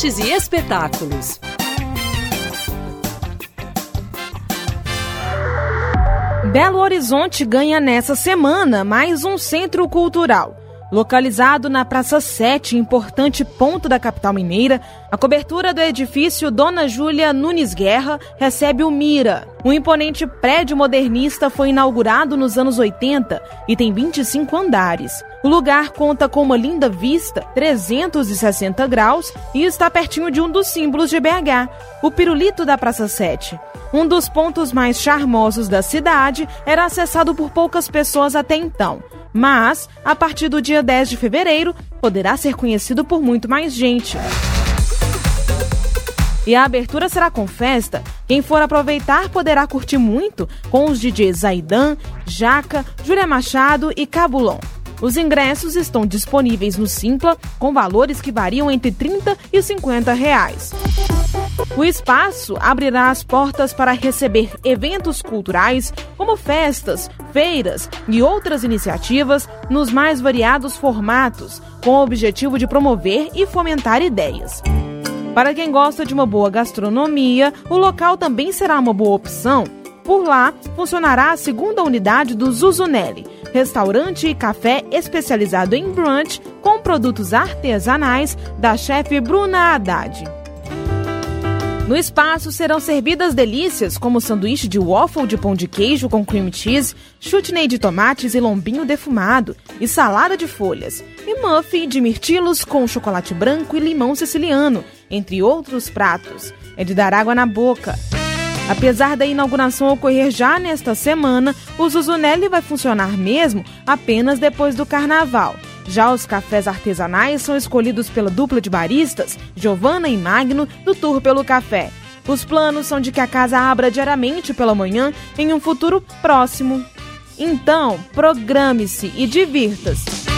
artes e espetáculos. Belo Horizonte ganha nessa semana mais um centro cultural. Localizado na Praça 7, importante ponto da capital mineira, a cobertura do edifício Dona Júlia Nunes Guerra recebe o Mira. O imponente prédio modernista foi inaugurado nos anos 80 e tem 25 andares. O lugar conta com uma linda vista, 360 graus, e está pertinho de um dos símbolos de BH, o pirulito da Praça 7. Um dos pontos mais charmosos da cidade era acessado por poucas pessoas até então mas a partir do dia 10 de fevereiro poderá ser conhecido por muito mais gente. E a abertura será com festa. Quem for aproveitar poderá curtir muito com os DJs Zaidan, Jaca, Júlia Machado e Cabulon. Os ingressos estão disponíveis no Simpla com valores que variam entre 30 e 50 reais. O espaço abrirá as portas para receber eventos culturais, como festas, feiras e outras iniciativas nos mais variados formatos, com o objetivo de promover e fomentar ideias. Para quem gosta de uma boa gastronomia, o local também será uma boa opção. Por lá, funcionará a segunda unidade do Zuzunelli, restaurante e café especializado em brunch com produtos artesanais da chefe Bruna Haddad. No espaço serão servidas delícias como sanduíche de waffle de pão de queijo com cream cheese, chutney de tomates e lombinho defumado, e salada de folhas, e muffin de mirtilos com chocolate branco e limão siciliano, entre outros pratos. É de dar água na boca. Apesar da inauguração ocorrer já nesta semana, o Zuzunelli vai funcionar mesmo apenas depois do carnaval. Já os cafés artesanais são escolhidos pela dupla de baristas, Giovanna e Magno, do Tour pelo Café. Os planos são de que a casa abra diariamente pela manhã em um futuro próximo. Então, programe-se e divirta-se.